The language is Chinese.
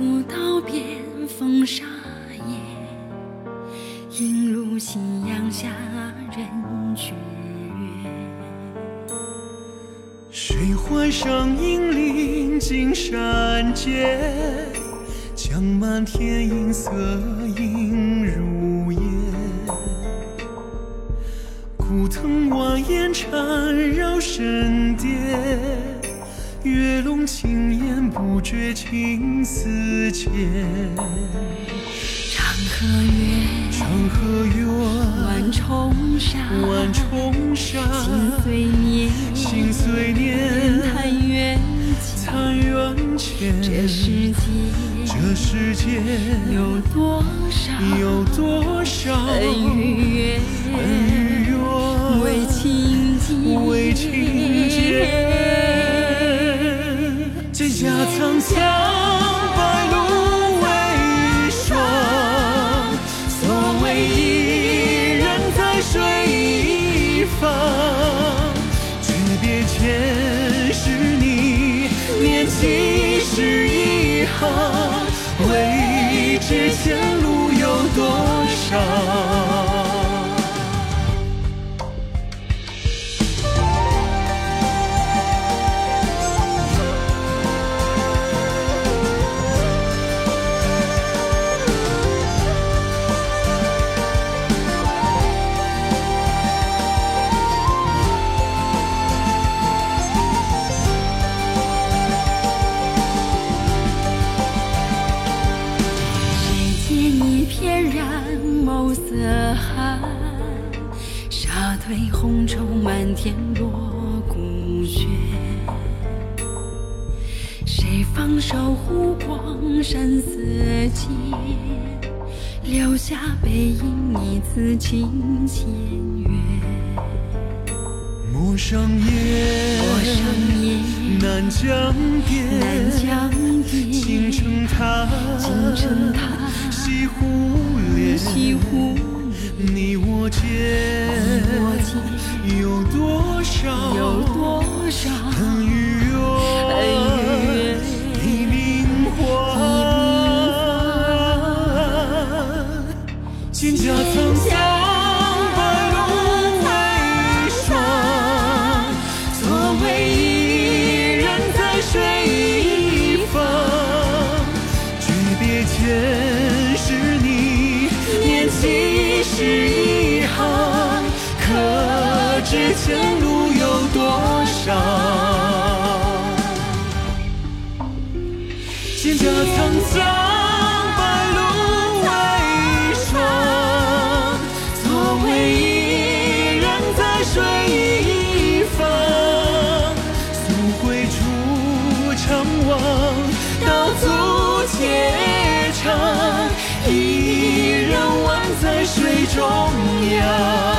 古道边风沙野，映入夕阳下人去远。谁怀上银铃金山间，将满天银色映入眼。古藤蜿蜒缠绕神殿，月笼轻烟不觉情丝牵。长河月，长河远，万重山，万重山，心岁年，心岁年，叹缘起。残垣前。这世界这世间有多少有多少恩与怨？恩与怨，为情结，为情结。蒹葭苍苍，白露为霜。所谓伊人在水一方，诀别前是你，念几世一行。未知前路有多少？沙堆红绸满天落孤雪。谁放手湖光山色间，留下背影一次情牵缘。陌上烟，南江边，金城塔西湖连，西湖你我间有多少有多少恩与怨？恩与怨一名花，蒹葭苍苍，白露为霜。所谓伊人在水一方，诀别前是你，念起是一行，可知前路有多少？蒹葭苍苍，白露为霜。所谓伊人在水一方，溯洄初长望，道阻且长。伊人宛在水中央。